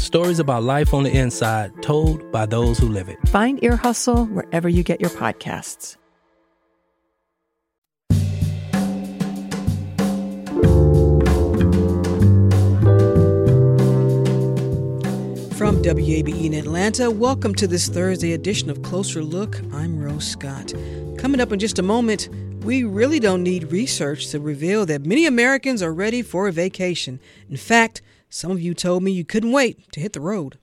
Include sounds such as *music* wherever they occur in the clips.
stories about life on the inside told by those who live it. Find Ear Hustle wherever you get your podcasts. From WABE in Atlanta, welcome to this Thursday edition of Closer Look. I'm Rose Scott. Coming up in just a moment, we really don't need research to reveal that many Americans are ready for a vacation. In fact, some of you told me you couldn't wait to hit the road.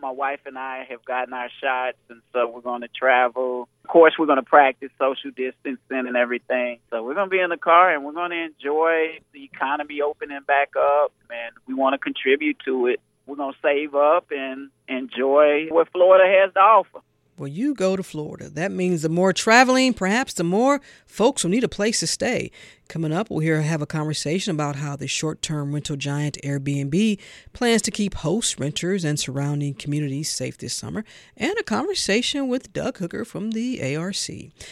My wife and I have gotten our shots, and so we're going to travel. Of course, we're going to practice social distancing and everything. So we're going to be in the car and we're going to enjoy the economy opening back up, and we want to contribute to it. We're going to save up and enjoy what Florida has to offer. Well, you go to Florida. That means the more traveling, perhaps the more folks will need a place to stay. Coming up, we'll hear have a conversation about how the short-term rental giant Airbnb plans to keep hosts, renters, and surrounding communities safe this summer, and a conversation with Doug Hooker from the ARC.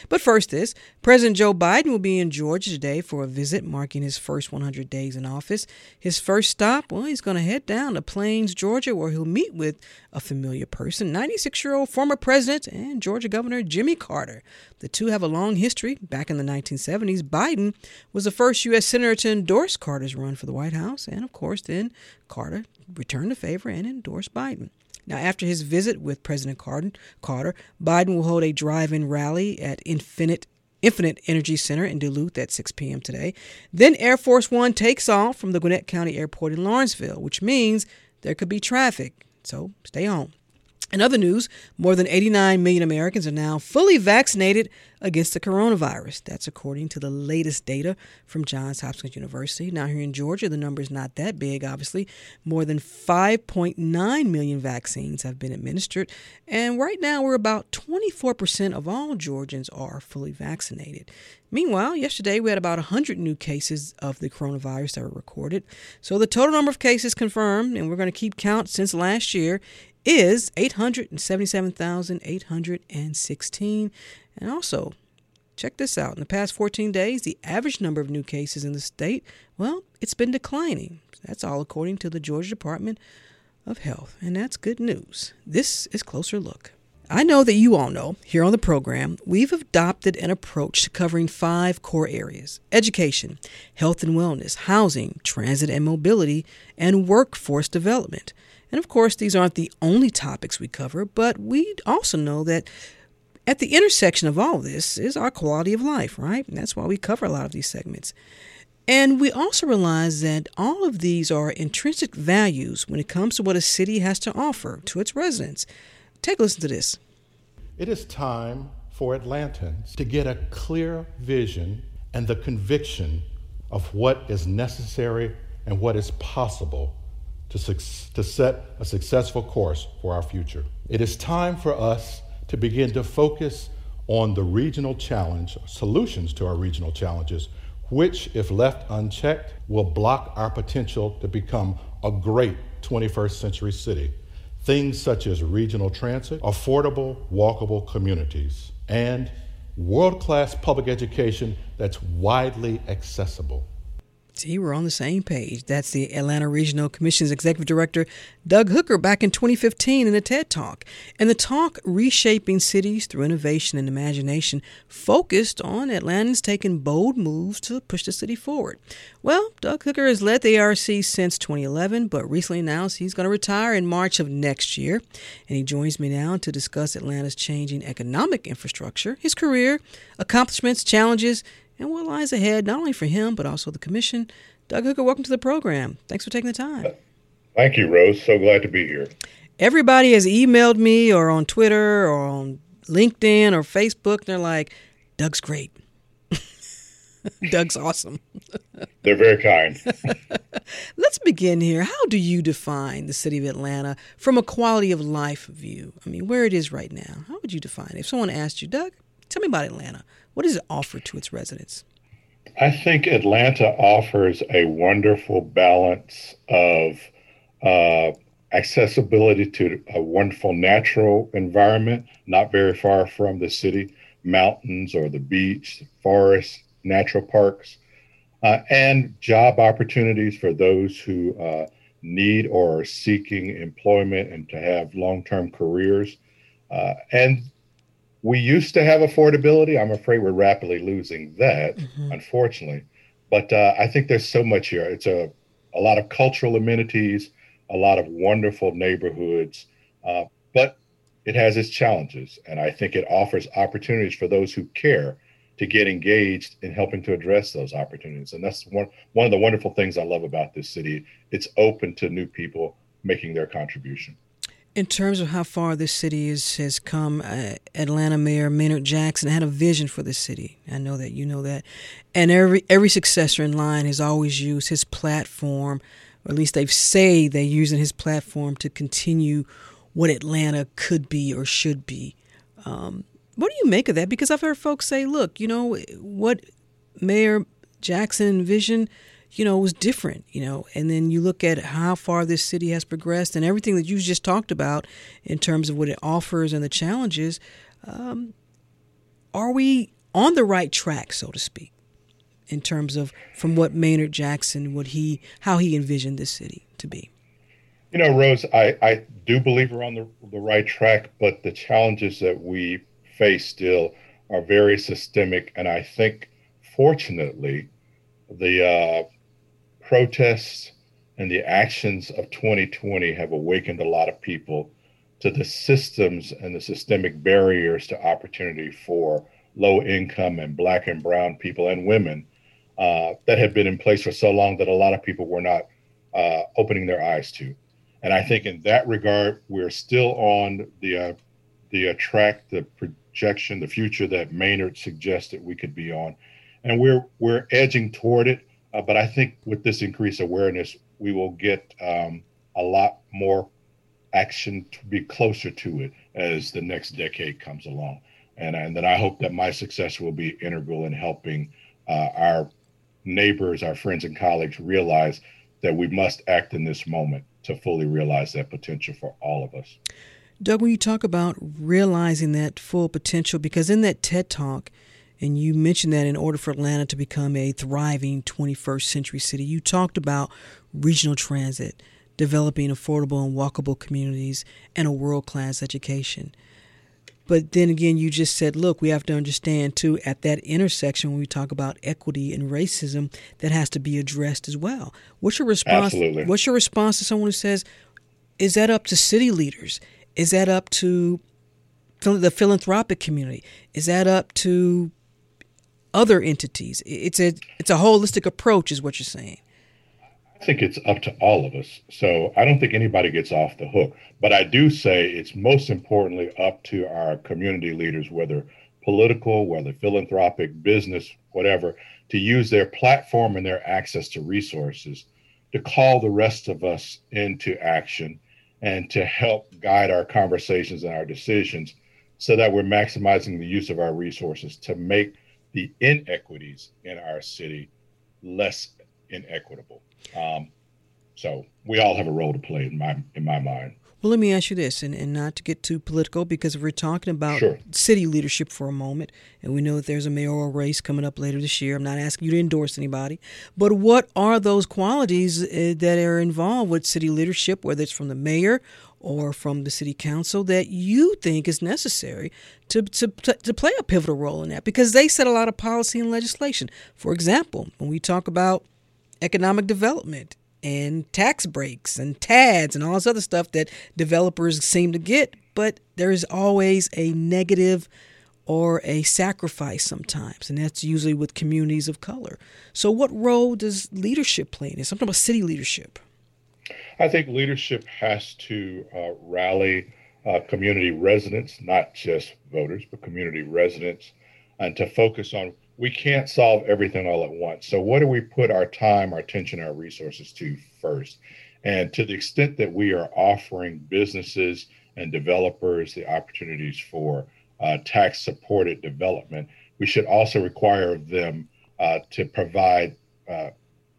But first, this President Joe Biden will be in Georgia today for a visit marking his first 100 days in office. His first stop, well, he's going to head down to Plains, Georgia, where he'll meet with a familiar person, 96-year-old former president and Georgia Governor Jimmy Carter. The two have a long history. Back in the 1970s, Biden was the first U.S. Senator to endorse Carter's run for the White House, and of course, then Carter returned the favor and endorsed Biden. Now, after his visit with President Carter, Biden will hold a drive in rally at Infinite Infinite Energy Center in Duluth at 6 p.m. today. Then Air Force One takes off from the Gwinnett County Airport in Lawrenceville, which means there could be traffic. So stay home. In other news, more than 89 million Americans are now fully vaccinated against the coronavirus. That's according to the latest data from Johns Hopkins University. Now, here in Georgia, the number is not that big, obviously. More than 5.9 million vaccines have been administered. And right now, we're about 24% of all Georgians are fully vaccinated. Meanwhile, yesterday we had about 100 new cases of the coronavirus that were recorded. So the total number of cases confirmed, and we're going to keep count since last year, is 877,816. And also, check this out. In the past 14 days, the average number of new cases in the state, well, it's been declining. That's all according to the Georgia Department of Health. And that's good news. This is Closer Look. I know that you all know here on the program, we've adopted an approach to covering five core areas education, health and wellness, housing, transit and mobility, and workforce development. And of course, these aren't the only topics we cover, but we also know that at the intersection of all of this is our quality of life, right? And that's why we cover a lot of these segments. And we also realize that all of these are intrinsic values when it comes to what a city has to offer to its residents. Take a listen to this. It is time for Atlantans to get a clear vision and the conviction of what is necessary and what is possible to, to set a successful course for our future. It is time for us to begin to focus on the regional challenge, solutions to our regional challenges, which, if left unchecked, will block our potential to become a great 21st century city. Things such as regional transit, affordable, walkable communities, and world class public education that's widely accessible. See, we're on the same page. That's the Atlanta Regional Commission's Executive Director, Doug Hooker, back in 2015 in a TED Talk. And the talk, Reshaping Cities Through Innovation and Imagination, focused on Atlantans taking bold moves to push the city forward. Well, Doug Hooker has led the ARC since 2011, but recently announced he's going to retire in March of next year. And he joins me now to discuss Atlanta's changing economic infrastructure, his career, accomplishments, challenges, and what lies ahead, not only for him, but also the commission. Doug Hooker, welcome to the program. Thanks for taking the time. Thank you, Rose. So glad to be here. Everybody has emailed me or on Twitter or on LinkedIn or Facebook, they're like, Doug's great. *laughs* Doug's awesome. *laughs* They're very kind. *laughs* Let's begin here. How do you define the city of Atlanta from a quality of life view? I mean, where it is right now. How would you define it? If someone asked you, Doug, tell me about Atlanta. What does it offer to its residents? I think Atlanta offers a wonderful balance of uh, accessibility to a wonderful natural environment, not very far from the city, mountains or the beach, forests, natural parks, uh, and job opportunities for those who uh, need or are seeking employment and to have long term careers. Uh, and we used to have affordability. I'm afraid we're rapidly losing that, mm-hmm. unfortunately. But uh, I think there's so much here. It's a, a lot of cultural amenities, a lot of wonderful neighborhoods, uh, but it has its challenges. And I think it offers opportunities for those who care to get engaged in helping to address those opportunities. And that's one one of the wonderful things I love about this city. It's open to new people making their contribution. In terms of how far this city is, has come, uh, Atlanta Mayor Maynard Jackson had a vision for the city. I know that you know that, and every every successor in line has always used his platform, or at least they've say they're using his platform to continue what Atlanta could be or should be. Um, what do you make of that? Because I've heard folks say, look, you know, what Mayor Jackson envisioned, you know, it was different, you know, and then you look at how far this city has progressed and everything that you just talked about in terms of what it offers and the challenges. Um, are we on the right track, so to speak, in terms of from what Maynard Jackson, what he, how he envisioned this city to be? You know, Rose, I, I do believe we're on the, the right track, but the challenges that we face still are very systemic. And I think, fortunately, the uh, protests and the actions of 2020 have awakened a lot of people to the systems and the systemic barriers to opportunity for low income and black and brown people and women uh, that had been in place for so long that a lot of people were not uh, opening their eyes to. And I think in that regard, we're still on the uh, the uh, track, the projection, the future that Maynard suggested we could be on, and we're we're edging toward it. Uh, but I think with this increased awareness, we will get um, a lot more action to be closer to it as the next decade comes along. And, and then I hope that my success will be integral in helping uh, our neighbors, our friends, and colleagues realize that we must act in this moment to fully realize that potential for all of us. Doug, when you talk about realizing that full potential, because in that TED talk, and you mentioned that in order for Atlanta to become a thriving 21st century city, you talked about regional transit, developing affordable and walkable communities, and a world class education. But then again, you just said, look, we have to understand too, at that intersection, when we talk about equity and racism, that has to be addressed as well. What's your response? Absolutely. What's your response to someone who says, is that up to city leaders? Is that up to the philanthropic community? Is that up to other entities? It's a it's a holistic approach, is what you're saying. I think it's up to all of us. So I don't think anybody gets off the hook. But I do say it's most importantly up to our community leaders, whether political, whether philanthropic, business, whatever, to use their platform and their access to resources to call the rest of us into action and to help guide our conversations and our decisions so that we're maximizing the use of our resources to make the inequities in our city less inequitable. Um, so we all have a role to play in my in my mind. Well, let me ask you this, and, and not to get too political, because if we're talking about sure. city leadership for a moment, and we know that there's a mayoral race coming up later this year, I'm not asking you to endorse anybody, but what are those qualities uh, that are involved with city leadership, whether it's from the mayor or from the city council, that you think is necessary to, to, to play a pivotal role in that? Because they set a lot of policy and legislation. For example, when we talk about economic development and tax breaks and TADs and all this other stuff that developers seem to get, but there is always a negative or a sacrifice sometimes, and that's usually with communities of color. So, what role does leadership play in this? I'm talking about city leadership. I think leadership has to uh, rally uh, community residents, not just voters, but community residents, and to focus on we can't solve everything all at once. So, what do we put our time, our attention, our resources to first? And to the extent that we are offering businesses and developers the opportunities for uh, tax supported development, we should also require them uh, to provide uh,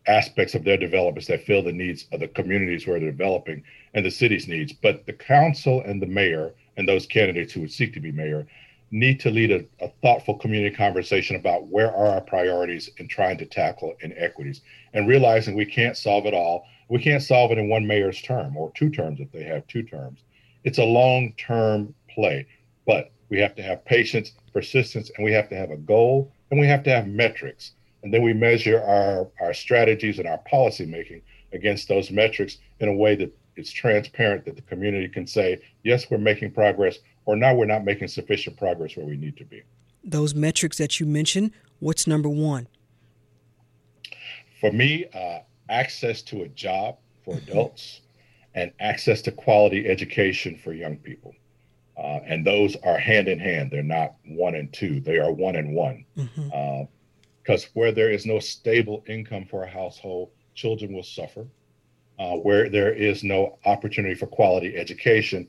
aspects of their developments that fill the needs of the communities where they're developing and the city's needs. But the council and the mayor and those candidates who would seek to be mayor need to lead a, a, thoughtful community conversation about where are our priorities in trying to tackle inequities and realizing we can't solve it all. We can't solve it in one mayor's term or two terms if they have two terms. It's a long term play, but we have to have patience, persistence, and we have to have a goal and we have to have metrics. And then we measure our, our strategies and our policy making against those metrics in a way that it's transparent that the community can say, yes, we're making progress, or now we're not making sufficient progress where we need to be. Those metrics that you mentioned, what's number one? For me, uh, access to a job for mm-hmm. adults and access to quality education for young people. Uh, and those are hand in hand. They're not one and two, they are one and one. Mm-hmm. uh, where there is no stable income for a household, children will suffer. Uh, where there is no opportunity for quality education,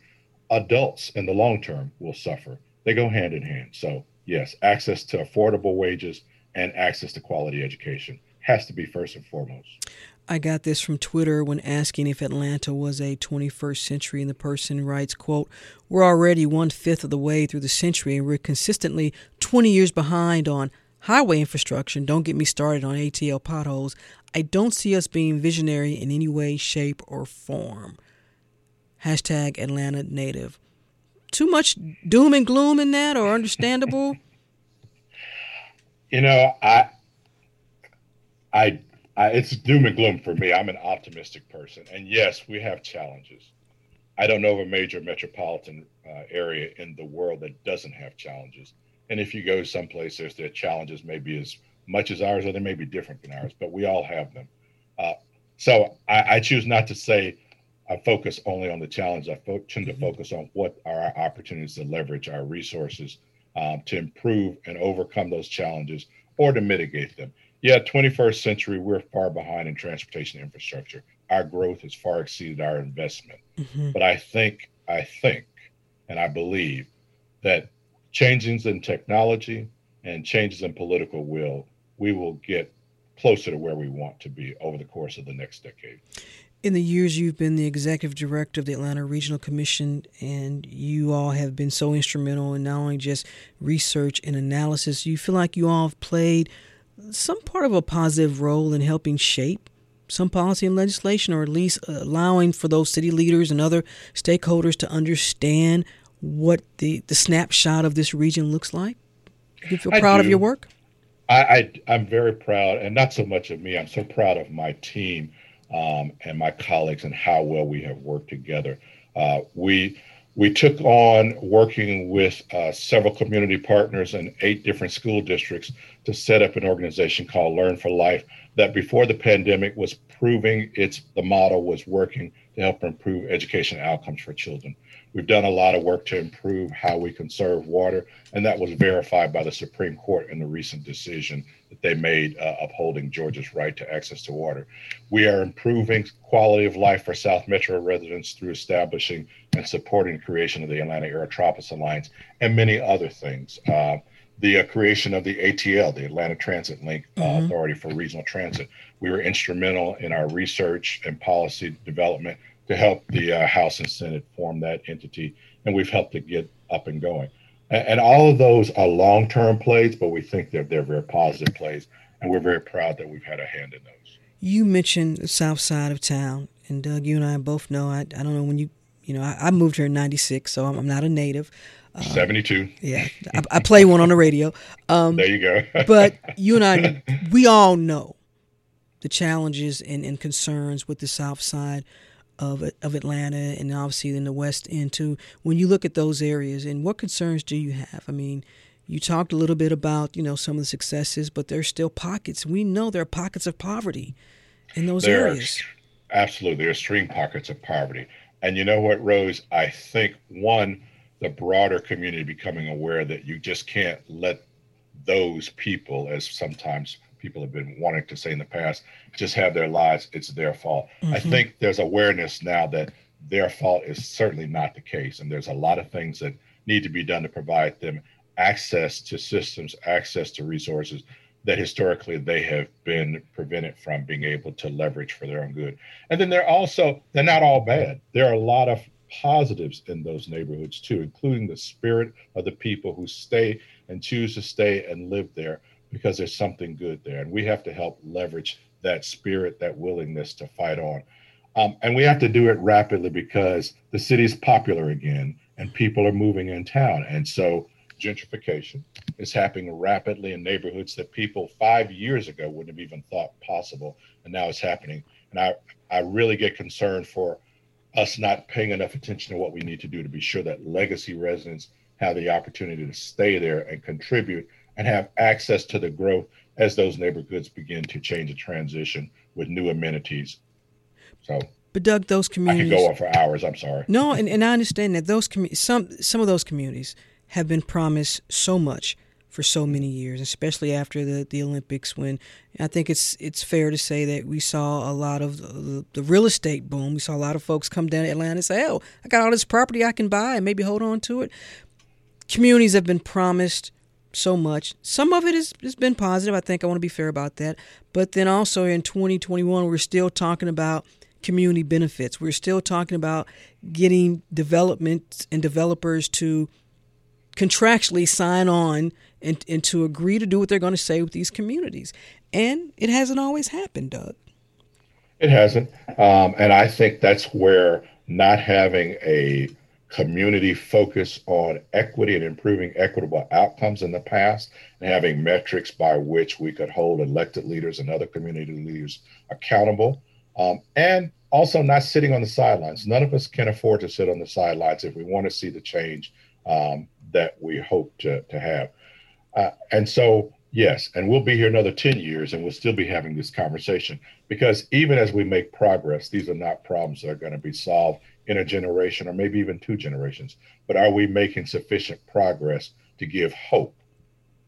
adults in the long term will suffer. They go hand in hand. So, yes, access to affordable wages and access to quality education has to be first and foremost. I got this from Twitter when asking if Atlanta was a 21st century, and the person writes, quote, We're already one fifth of the way through the century, and we're consistently 20 years behind on highway infrastructure. Don't get me started on ATL potholes. I don't see us being visionary in any way, shape, or form. Hashtag Atlanta native. Too much doom and gloom in that, or understandable? *laughs* you know, I, I, I, it's doom and gloom for me. I'm an optimistic person, and yes, we have challenges. I don't know of a major metropolitan uh, area in the world that doesn't have challenges. And if you go someplace, there's their challenges may be as much as ours, or they may be different than ours, but we all have them. Uh, so I, I, choose not to say I focus only on the challenge. I fo- tend to mm-hmm. focus on what are our opportunities to leverage our resources um, to improve and overcome those challenges or to mitigate them. Yeah, 21st century, we're far behind in transportation infrastructure. Our growth has far exceeded our investment. Mm-hmm. But I think, I think, and I believe that changes in technology and changes in political will, we will get closer to where we want to be over the course of the next decade. In the years you've been the executive director of the Atlanta Regional Commission, and you all have been so instrumental in not only just research and analysis, you feel like you all have played some part of a positive role in helping shape some policy and legislation, or at least allowing for those city leaders and other stakeholders to understand what the, the snapshot of this region looks like? Do you feel proud of your work? I, I, I'm very proud, and not so much of me. I'm so proud of my team um, and my colleagues and how well we have worked together. Uh, we we took on working with uh, several community partners and eight different school districts to set up an organization called Learn for Life that before the pandemic was proving its the model was working to help improve education outcomes for children. We've done a lot of work to improve how we conserve water, and that was verified by the Supreme Court in the recent decision that they made uh, upholding Georgia's right to access to water. We are improving quality of life for South Metro residents through establishing and supporting the creation of the Atlanta Aerotropolis Alliance and many other things. Uh, the uh, creation of the ATL, the Atlanta Transit Link uh, mm-hmm. Authority for Regional Transit. We were instrumental in our research and policy development to help the uh, House and Senate form that entity, and we've helped it get up and going. And, and all of those are long-term plays, but we think they're they're very positive plays, and we're very proud that we've had a hand in those. You mentioned the south side of town, and Doug, you and I both know. I, I don't know when you you know I, I moved here in '96, so I'm, I'm, not a native. Uh, 72. Yeah, I, I, play one on the radio. Um, there you go. *laughs* but you and I, we all know the challenges and, and concerns with the South Side of of Atlanta and obviously in the West End too. When you look at those areas, and what concerns do you have? I mean, you talked a little bit about you know some of the successes, but there's still pockets. We know there are pockets of poverty in those there areas. Are, absolutely, there are extreme pockets of poverty. And you know what, Rose? I think one, the broader community becoming aware that you just can't let those people, as sometimes people have been wanting to say in the past, just have their lives. It's their fault. Mm-hmm. I think there's awareness now that their fault is certainly not the case. And there's a lot of things that need to be done to provide them access to systems, access to resources that historically they have been prevented from being able to leverage for their own good. And then they're also, they're not all bad. There are a lot of positives in those neighborhoods too, including the spirit of the people who stay and choose to stay and live there because there's something good there. And we have to help leverage that spirit, that willingness to fight on. Um, and we have to do it rapidly because the city's popular again and people are moving in town. And so gentrification is happening rapidly in neighborhoods that people five years ago wouldn't have even thought possible. And now it's happening. And I, I really get concerned for us not paying enough attention to what we need to do to be sure that legacy residents have the opportunity to stay there and contribute and have access to the growth as those neighborhoods begin to change and transition with new amenities. So but Doug, those communities I could go on for hours. I'm sorry. No, and, and I understand that those commu- some some of those communities have been promised so much for so many years, especially after the, the Olympics. When I think it's it's fair to say that we saw a lot of the, the real estate boom. We saw a lot of folks come down to Atlanta and say, "Oh, I got all this property I can buy and maybe hold on to it." Communities have been promised so much. Some of it has, has been positive. I think I want to be fair about that. But then also in 2021, we're still talking about community benefits. We're still talking about getting development and developers to contractually sign on and, and to agree to do what they're going to say with these communities. And it hasn't always happened, Doug. It hasn't. Um, and I think that's where not having a community focus on equity and improving equitable outcomes in the past and having metrics by which we could hold elected leaders and other community leaders accountable um, and also not sitting on the sidelines. None of us can afford to sit on the sidelines if we want to see the change um, that we hope to, to have. Uh, and so, yes, and we'll be here another 10 years and we'll still be having this conversation because even as we make progress, these are not problems that are going to be solved in a generation or maybe even two generations. But are we making sufficient progress to give hope?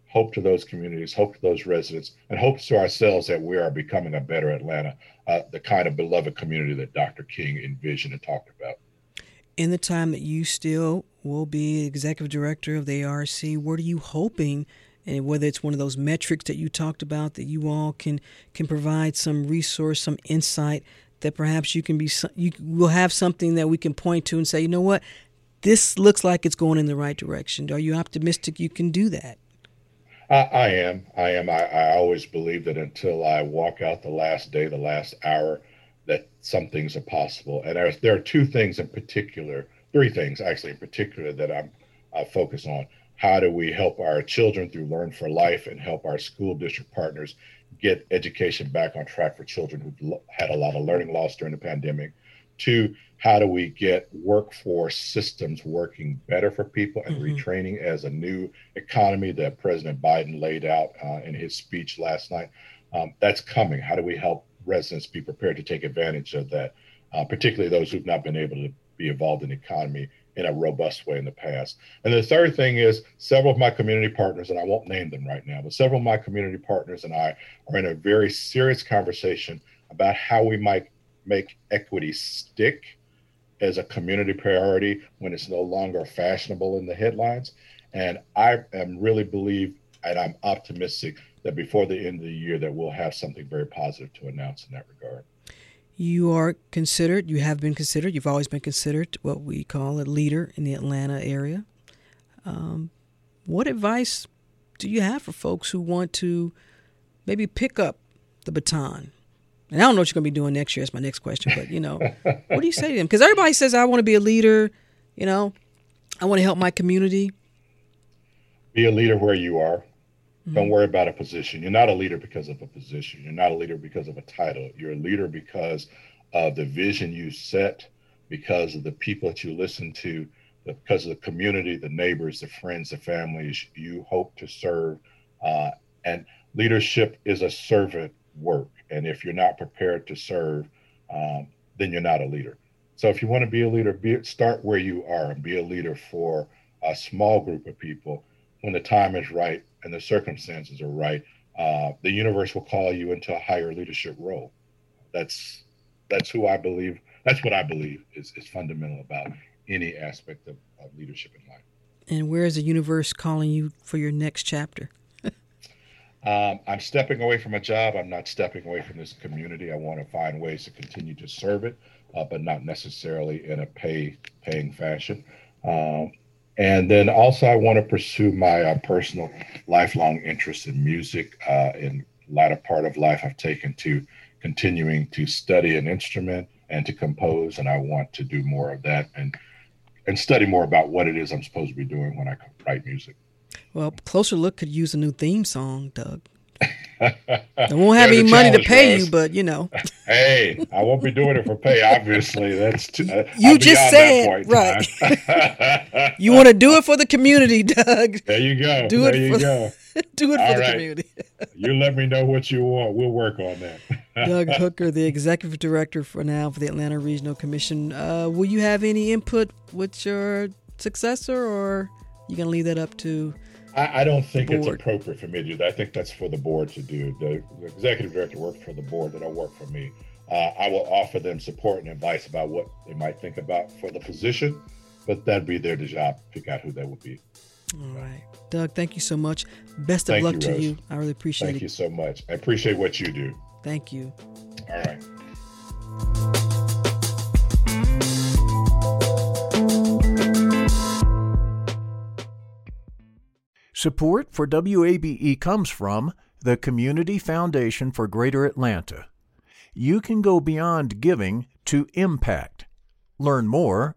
Hope to those communities, hope to those residents, and hope to ourselves that we are becoming a better Atlanta, uh, the kind of beloved community that Dr. King envisioned and talked about in the time that you still will be executive director of the ARC, what are you hoping, and whether it's one of those metrics that you talked about, that you all can can provide some resource, some insight that perhaps you can be you will have something that we can point to and say, you know what, this looks like it's going in the right direction. Are you optimistic you can do that? I, I am. I am. I, I always believe that until I walk out the last day, the last hour that some things are possible. And there, there are two things in particular, three things actually in particular that I'm uh, focused on. How do we help our children through Learn for Life and help our school district partners get education back on track for children who've had a lot of learning loss during the pandemic? Two, how do we get workforce systems working better for people and mm-hmm. retraining as a new economy that President Biden laid out uh, in his speech last night? Um, that's coming. How do we help residents be prepared to take advantage of that, uh, particularly those who've not been able to be involved in the economy in a robust way in the past. And the third thing is several of my community partners, and I won't name them right now, but several of my community partners and I are in a very serious conversation about how we might make equity stick as a community priority when it's no longer fashionable in the headlines. And I am really believe and I'm optimistic that before the end of the year that we'll have something very positive to announce in that regard. You are considered, you have been considered, you've always been considered what we call a leader in the Atlanta area. Um, what advice do you have for folks who want to maybe pick up the baton? And I don't know what you're going to be doing next year. That's my next question. But, you know, what do you say to them? Because everybody says, I want to be a leader. You know, I want to help my community. Be a leader where you are. Mm-hmm. Don't worry about a position. You're not a leader because of a position. You're not a leader because of a title. You're a leader because of the vision you set, because of the people that you listen to, because of the community, the neighbors, the friends, the families you hope to serve. Uh, and leadership is a servant work. And if you're not prepared to serve, um, then you're not a leader. So if you want to be a leader, be, start where you are and be a leader for a small group of people when the time is right and the circumstances are right. Uh, the universe will call you into a higher leadership role. That's that's who I believe. That's what I believe is, is fundamental about any aspect of, of leadership in life. And where is the universe calling you for your next chapter? *laughs* um, I'm stepping away from a job. I'm not stepping away from this community. I want to find ways to continue to serve it, uh, but not necessarily in a pay paying fashion. Um, and then also, I want to pursue my uh, personal lifelong interest in music. Uh, in latter part of life, I've taken to continuing to study an instrument and to compose, and I want to do more of that and and study more about what it is I'm supposed to be doing when I write music. Well, closer look could use a new theme song, Doug. *laughs* I won't have any money to pay you, but you know. *laughs* hey, I won't be doing it for pay. Obviously, that's *laughs* too, uh, you just said right. You want to do it for the community, Doug. There you go. Do there it you for go. *laughs* do it All for right. the community. you let me know what you want. We'll work on that. *laughs* Doug Hooker, the executive director for now for the Atlanta Regional Commission. Uh, will you have any input with your successor, or you gonna leave that up to? I, I don't think it's appropriate for me to do that. I think that's for the board to do. The, the executive director works for the board; they don't work for me. Uh, I will offer them support and advice about what they might think about for the position, but that'd be their job to pick out who that would be. All right. Doug, thank you so much. Best of thank luck you, to Rose. you. I really appreciate thank it. Thank you so much. I appreciate what you do. Thank you. All right. Support for WABE comes from the Community Foundation for Greater Atlanta. You can go beyond giving to impact. Learn more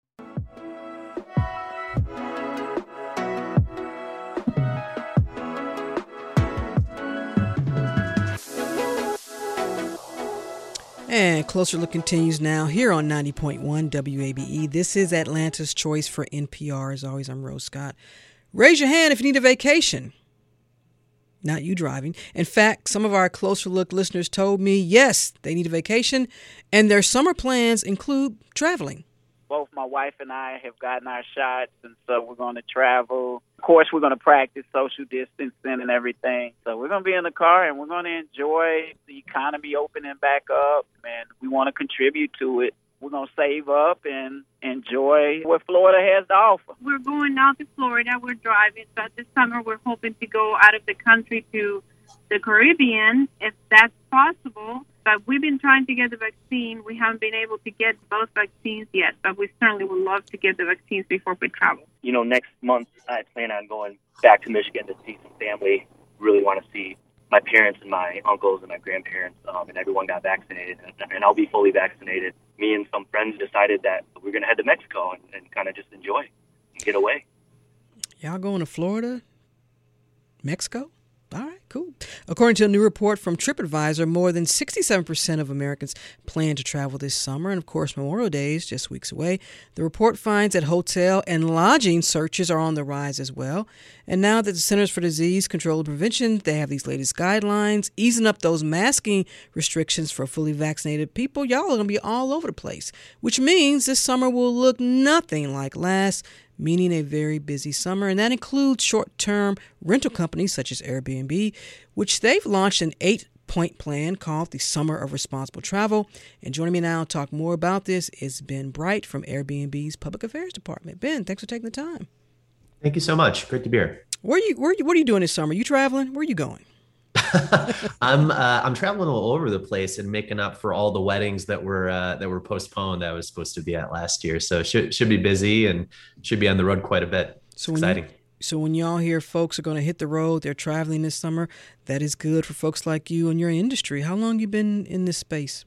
And Closer Look continues now here on 90.1 WABE. This is Atlanta's Choice for NPR. As always, I'm Rose Scott. Raise your hand if you need a vacation. Not you driving. In fact, some of our Closer Look listeners told me yes, they need a vacation, and their summer plans include traveling both my wife and I have gotten our shots, and so we're going to travel. Of course, we're going to practice social distancing and everything. So we're going to be in the car, and we're going to enjoy the economy opening back up, and we want to contribute to it. We're going to save up and enjoy what Florida has to offer. We're going out to Florida. We're driving, but this summer we're hoping to go out of the country to the Caribbean, if that's possible. But we've been trying to get the vaccine. We haven't been able to get both vaccines yet, but we certainly would love to get the vaccines before we travel. You know, next month I plan on going back to Michigan to see some family. Really want to see my parents and my uncles and my grandparents, um, and everyone got vaccinated, and, and I'll be fully vaccinated. Me and some friends decided that we're going to head to Mexico and, and kind of just enjoy and get away. Y'all going to Florida? Mexico? Cool. According to a new report from TripAdvisor, more than 67% of Americans plan to travel this summer. And of course, Memorial Day is just weeks away. The report finds that hotel and lodging searches are on the rise as well. And now that the Centers for Disease Control and Prevention, they have these latest guidelines, easing up those masking restrictions for fully vaccinated people, y'all are going to be all over the place, which means this summer will look nothing like last meaning a very busy summer, and that includes short term rental companies such as Airbnb, which they've launched an eight point plan called the Summer of Responsible Travel. And joining me now to talk more about this is Ben Breit from Airbnb's Public Affairs Department. Ben, thanks for taking the time. Thank you so much. Great to be here. Where are you? Where are you? What are you doing this summer? You traveling? Where are you going? *laughs* I'm uh, I'm traveling all over the place and making up for all the weddings that were uh, that were postponed. That I was supposed to be at last year, so should should be busy and should be on the road quite a bit. So exciting. You, so when y'all hear folks are going to hit the road, they're traveling this summer. That is good for folks like you and your industry. How long you been in this space?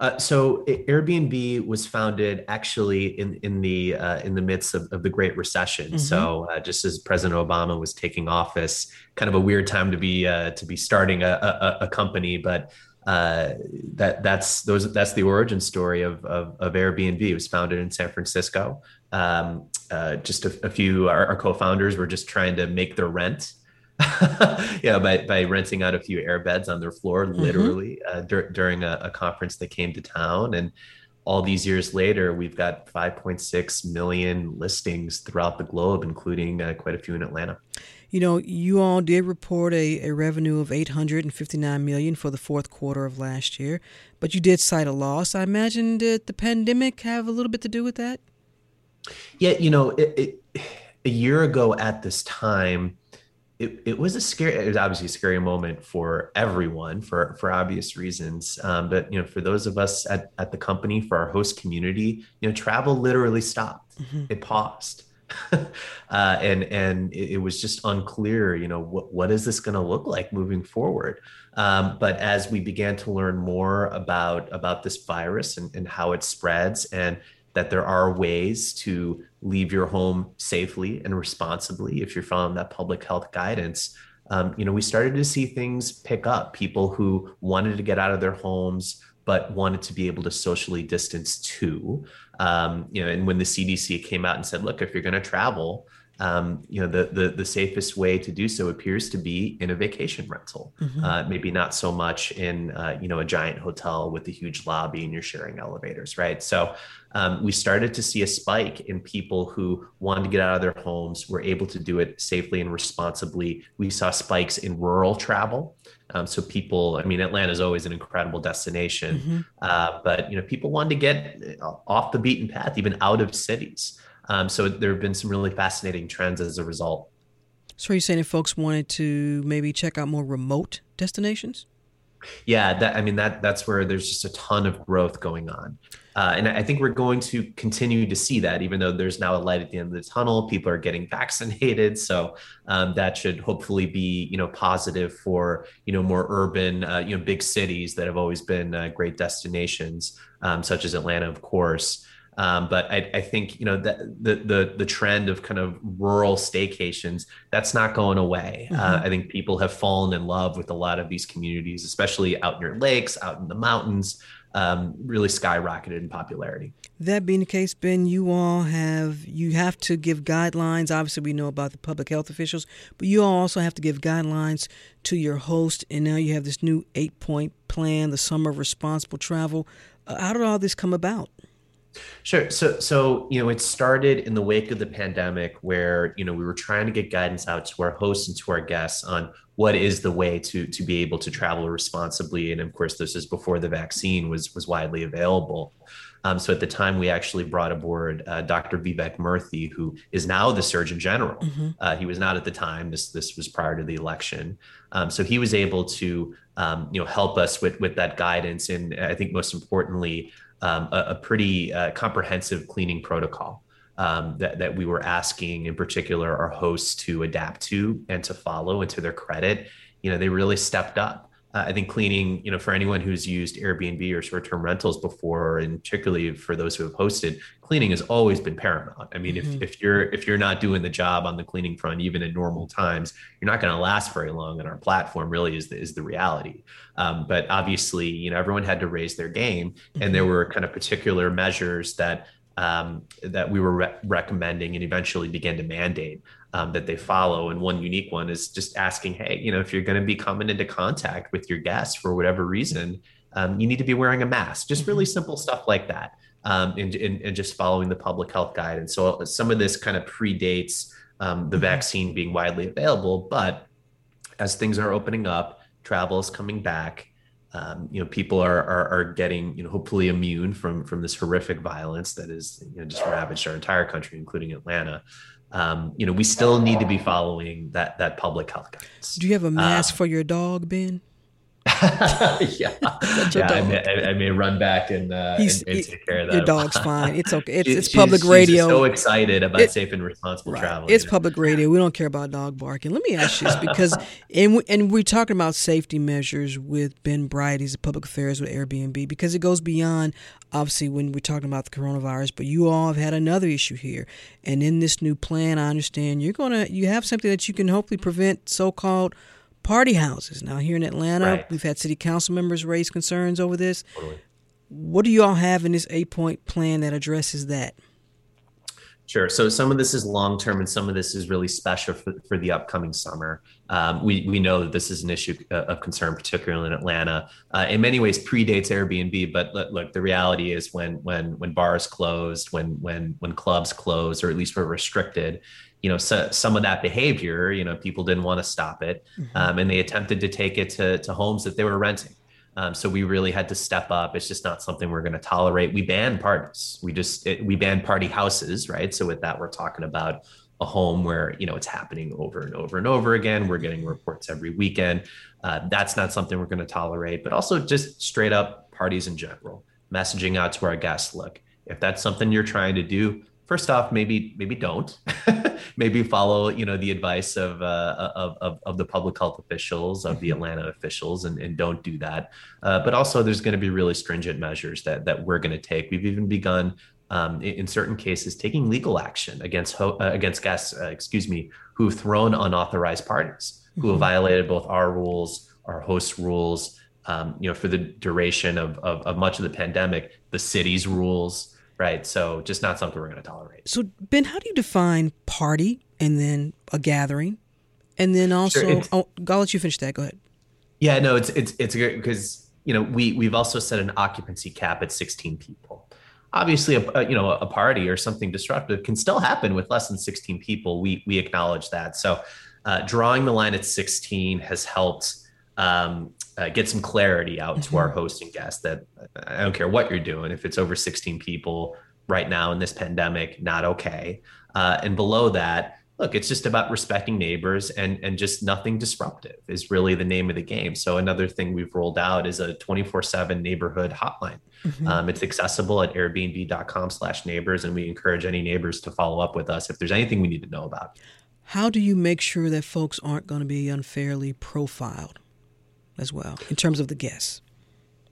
Uh, so Airbnb was founded actually in in the uh, in the midst of, of the Great Recession. Mm-hmm. So uh, just as President Obama was taking office, kind of a weird time to be uh, to be starting a, a, a company, but uh, that that's those that's the origin story of, of, of Airbnb. It was founded in San Francisco. Um, uh, just a, a few our, our, co-founders were just trying to make their rent *laughs* yeah, by, by renting out a few air beds on their floor, mm-hmm. literally uh, dur- during a, a, conference that came to town. And all these years later, we've got 5.6 million listings throughout the globe, including uh, quite a few in Atlanta. You know, you all did report a, a revenue of 859 million for the fourth quarter of last year, but you did cite a loss. I imagine did the pandemic have a little bit to do with that? Yeah, you know, it, it, a year ago at this time, it, it was a scary it was obviously a scary moment for everyone for for obvious reasons. Um, but you know for those of us at, at the company for our host community you know travel literally stopped. Mm-hmm. it paused. *laughs* Uh, and and it, it, was just unclear you know what, what is this going to look like moving forward? Um, but as we began to learn more about about this virus and, and how it spreads and that there are ways to leave your home safely and responsibly if you're following that public health guidance. Um, you know, we started to see things pick up. People who wanted to get out of their homes but wanted to be able to socially distance too. Um, you know, and when the CDC came out and said, "Look, if you're going to travel, um, you know, the, the, the safest way to do so appears to be in a vacation rental. Mm-hmm. Uh, maybe not so much in, uh, you know, a giant hotel with a huge lobby and you're sharing elevators, right? So um, we started to see a spike in people who wanted to get out of their homes, were able to do it safely and responsibly. We saw spikes in rural travel. Um, so people, I mean, Atlanta is always an incredible destination, mm-hmm. uh, but you know, people wanted to get off the beaten path, even out of cities. Um, so there have been some really fascinating trends as a result. So are you saying if folks wanted to maybe check out more remote destinations? Yeah, that I mean that that's where there's just a ton of growth going on. Uh, and I think we're going to continue to see that, even though there's now a light at the end of the tunnel. People are getting *laughs* vaccinated, so um, that should hopefully be, you know, positive for you know more urban, uh, you know, big cities that have always been uh, great destinations, um, such as Atlanta, of course. Um, but I, I, think you know that the, the the trend of kind of rural staycations that's not going away. Uh, mm-hmm. Uh, I think people have fallen in love with a lot of these communities, especially out near lakes, out in the mountains. Um, really skyrocketed in popularity. That being the case, Ben, you all have you have to give guidelines. Obviously, we know about the public health officials, but you all also have to give guidelines to your host. And now you have this new eight point plan, the Summer of Responsible Travel. Uh, how did all this come about? Sure. So, so you know, it started in the wake of the pandemic, where you know we were trying to get guidance out to our hosts and to our guests on what is the way to to be able to travel responsibly. And of course, this is before the vaccine was was widely available. Um, so at the time, we actually brought aboard uh, Dr. Vivek Murthy, who is now the Surgeon General. Mm-hmm. Uh, he was not at the time. This this was prior to the election. Um, so he was able to um, you know help us with with that guidance, and I think most importantly um, a, a, pretty uh, comprehensive cleaning protocol um, that, that we were asking, in particular, our hosts to adapt to and to follow. And to their credit, you know, they really stepped up uh, I think cleaning, you know, for anyone who's used Airbnb or short-term rentals before, and particularly for those who have hosted, cleaning has always been paramount. I mean, mm-hmm. if, if you're if you're not doing the job on the cleaning front, even in normal times, you're not going to last very long. And our platform really is the, is the reality. Um, but obviously, you know, everyone had to raise their game, mm-hmm. and there mm-hmm. were kind of particular measures that um, that we were re- recommending and eventually began to mandate um, that they follow. And one unique one is just asking, hey, you know, if you're going to be coming into contact with your guests for whatever reason, um, you need to be wearing a mask. Just really mm-hmm. simple stuff like that. Um, and, and, and, just following the public health guide. And So uh, some of this kind of predates um, the mm-hmm. vaccine being widely available, but as things are opening up, travel is coming back. Um, you know, people are, are, are getting you know hopefully immune from from this horrific violence that is you know just ravaged our entire country, including Atlanta um, you know, we still need to be following that that public health guidance. Do you have a mask uh, for your dog, Ben? *laughs* yeah, yeah. I may, I, may, run back and, uh, and, and, take care of that. Your dog's fine. It's okay. It's, *laughs* it's public she's, radio. She's so excited about it, safe and responsible right. travel. It's you know? public radio. We don't care about dog barking. Let me ask you this because, *laughs* and we, and we're talking about safety measures with Ben Breit. He's a public affairs with Airbnb because it goes beyond obviously when we're talking about the coronavirus. But you all have had another issue here, and in this new plan, I understand you're gonna you have something that you can hopefully prevent so-called party houses. Now, here in Atlanta, right. we've had city council members raise concerns over this. Totally. What do you all have in this eight point plan that addresses that? Sure. So some of this is long term, and some of this is really special for, for the upcoming summer. Um, we we know that this is an issue uh, of concern, particularly in Atlanta. Uh, in many ways, predates Airbnb, but look, the reality is when when when bars closed, when when when clubs closed, or at least were restricted, you know so, some of that behavior you know people didn't want to stop it mm-hmm. um, and they attempted to take it to, to homes that they were renting um, so we really had to step up. It's just not something we're going to tolerate. We ban parties. We just it, we ban party houses right? So with that we're talking about a home where you know it's happening over and over and over again. We're getting reports every weekend. Uh, that's not something we're going to tolerate but also just straight up parties in general. Messaging out to our guests look if that's something you're trying to do first off, maybe maybe don't. *laughs* maybe follow you know the advice of, uh, of, of of the public health officials of the mm-hmm. Atlanta officials and, and don't do that. Uh, but also, there's going to be really stringent measures that that we're going to take. We've even begun. Um, in, in certain cases, taking legal action against ho- uh, against guests, uh, excuse me, who've thrown unauthorized parties, who have mm-hmm. violated both our rules, our host rules, um, you know, for the duration of, of, of much of the pandemic, the city's rules, right? So just not something we're going to tolerate. So Ben, how do you define party and then a gathering, and then also? Sure, oh, I'll let you finish that. Go ahead. Yeah, no, it's it's it's good because you know we we've also set an occupancy cap at 16 people. Obviously, a, a, you know a party or something disruptive can still happen with less than 16 people. We we acknowledge that. So uh, drawing the line at 16 has helped um, uh, get some clarity out mm-hmm. to our mm-hmm. host and guests that I don't care what you're doing. If it's over 16 people right now in this pandemic, not okay. Uh, and below that, look, it's just about respecting neighbors and and just nothing disruptive is really the name of the game. So another thing we've rolled out is a 24/7 neighborhood hotline. Mm-hmm. Um, it's accessible at Airbnb.com/neighbors, and we encourage any neighbors to follow up with us if there's anything we need to know about. How do you make sure that folks aren't going to be unfairly profiled? As well in terms of the guests.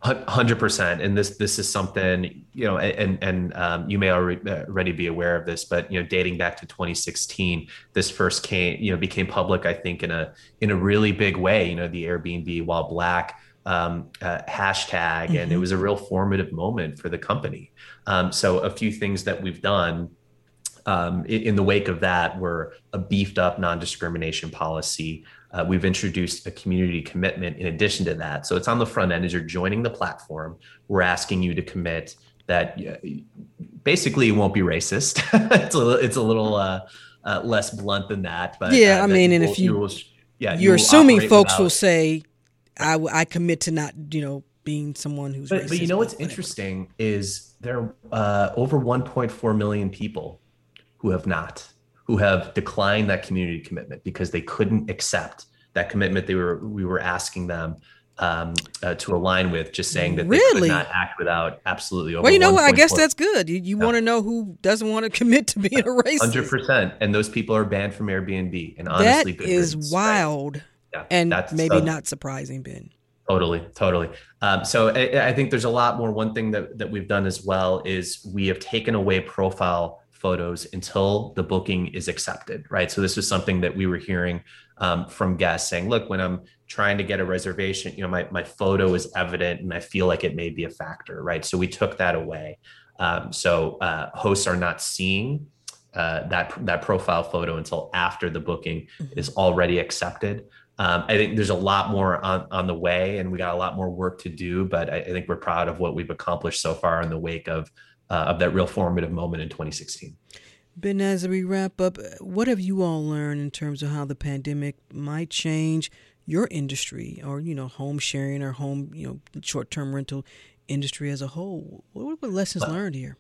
Hundred percent, and this this is something you know, and and um, you may already be aware of this, but you know, dating back to 2016, this first came you know became public. I think in a in a really big way. You know, the Airbnb while black um, uh, hashtag, mm-hmm. and it mm-hmm. was a real formative moment for the company. Um, so a few things that we've done um, in, the wake of that were a beefed up non discrimination policy, uh, we've introduced a community commitment in addition to that. So it's on the front end as you're joining the platform. We're asking you to commit that basically you won't be racist. *laughs* it's a little, it's a little uh, uh, less blunt than that. But yeah, uh, I mean, and will, if you, you will, yeah, you're you assuming folks without, will say, I, I commit to not, you know, being someone who's but, racist. But you know what's whatever. interesting is there are uh, over 1.4 million people who have not who have declined that community commitment because they couldn't accept that commitment they were we were asking them um, uh, to align with, just saying that really? they could not act without absolutely. well, you know what? I guess that's good. You, you yeah. want to know who doesn't want to commit to being a racist. Hundred percent, and those people are banned from Airbnb. And honestly, that is wild, right? yeah, and that's, maybe uh, not surprising, Ben. Totally, totally. Um, so I, I, think there's a lot more. One thing that that we've done as well is we have taken away profile photos until the booking is accepted, right? So this is something that we were hearing um, from guests saying, look, when I'm trying to get a reservation, you know, my, my photo is evident and I feel like it may be a factor, right? So we took that away. Um, so uh, hosts are not seeing uh, that, that profile photo until after the booking mm-hmm. is already accepted. Um, I think there's a lot more on, on the way and we got a lot more work to do, but I, I think we're proud of what we've accomplished so far in the wake of uh, of that real formative moment in 2016. Ben, as we wrap up, what have you all learned in terms of how the pandemic might change your industry, or you know, home sharing or home, you know, short-term rental industry as a whole? What were lessons learned here?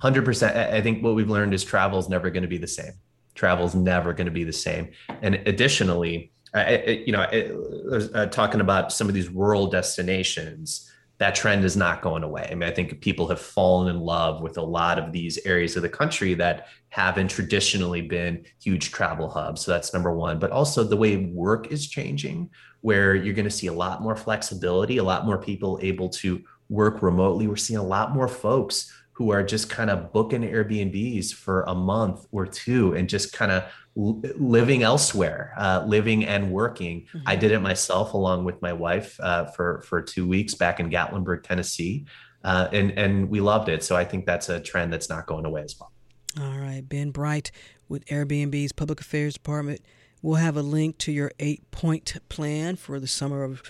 Hundred percent. I think what we've learned is travel is never going to be the same. Travel is never going to be the same. And additionally, I, you know, uh, talking about some of these rural destinations, that trend is not going away. I mean, I think people have fallen in love with a lot of these areas of the country that haven't traditionally been huge travel hubs. So that's number one. But also the way work is changing, where you're going to see a lot more flexibility, a lot more people able to work remotely. We're seeing a lot more folks who are just kind of booking Airbnbs for a month or two and just kind of living elsewhere, uh, living and working. Mm-hmm. I did it myself along with my wife uh, for for two weeks back in Gatlinburg, Tennessee, uh, and and we loved it. So I think that's a trend that's not going away as well. All right, Ben Breit with Airbnb's Public Affairs Department. We'll have a link to your eight point plan for the summer of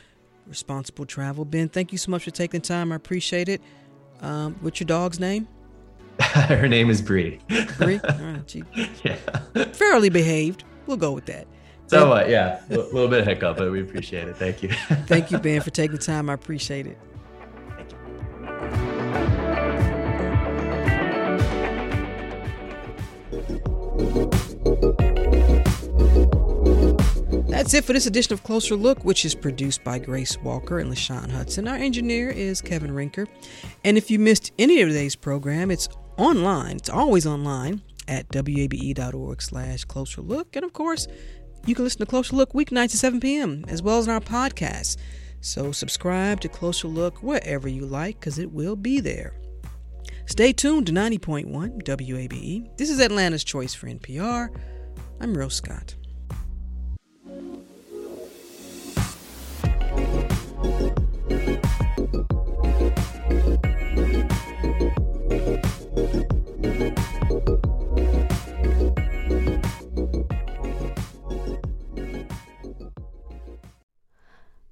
responsible travel. Ben, thank you so much for taking the time. I appreciate it. Um, what's your dog's name? *laughs* Her name is Bree. Bree? *laughs* Right. Yeah. Fairly behaved. We'll go with that. So, uh, yeah, a little bit of hiccup, but we appreciate it. Thank you. *laughs* Thank you, Ben, for taking the time. I appreciate it. Thank you. That's it for this edition of Closer Look, which is produced by Grace Walker and LaShawn Hudson. Our engineer is Kevin Rinker. And if you missed any of today's program, it's online. It's always online at wabe.org slash closer look. And of course, you can listen to Closer Look weeknights at 7 p.m. as well as in our podcast. So subscribe to Closer Look wherever you like because it will be there. Stay tuned to 90.1 WABE. This is Atlanta's Choice for NPR. I'm Rose Scott.